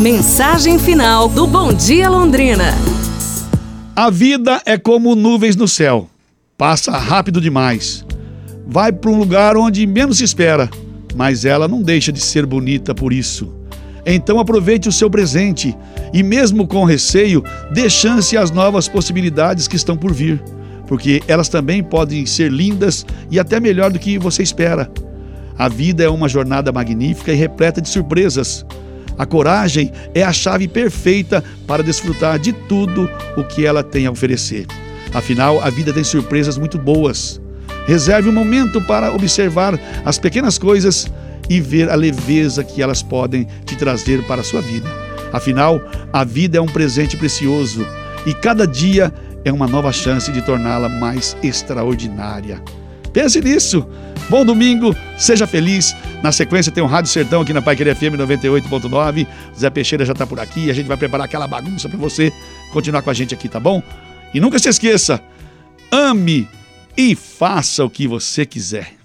Mensagem final do Bom Dia Londrina. A vida é como nuvens no céu. Passa rápido demais. Vai para um lugar onde menos se espera, mas ela não deixa de ser bonita por isso. Então aproveite o seu presente e, mesmo com receio, dê chance às novas possibilidades que estão por vir, porque elas também podem ser lindas e até melhor do que você espera. A vida é uma jornada magnífica e repleta de surpresas. A coragem é a chave perfeita para desfrutar de tudo o que ela tem a oferecer. Afinal, a vida tem surpresas muito boas. Reserve um momento para observar as pequenas coisas e ver a leveza que elas podem te trazer para a sua vida. Afinal, a vida é um presente precioso e cada dia é uma nova chance de torná-la mais extraordinária. Pense nisso. Bom domingo, seja feliz. Na sequência tem o Rádio Sertão aqui na Pai Querer FM 98.9. Zé Peixeira já está por aqui. A gente vai preparar aquela bagunça para você continuar com a gente aqui, tá bom? E nunca se esqueça, ame e faça o que você quiser.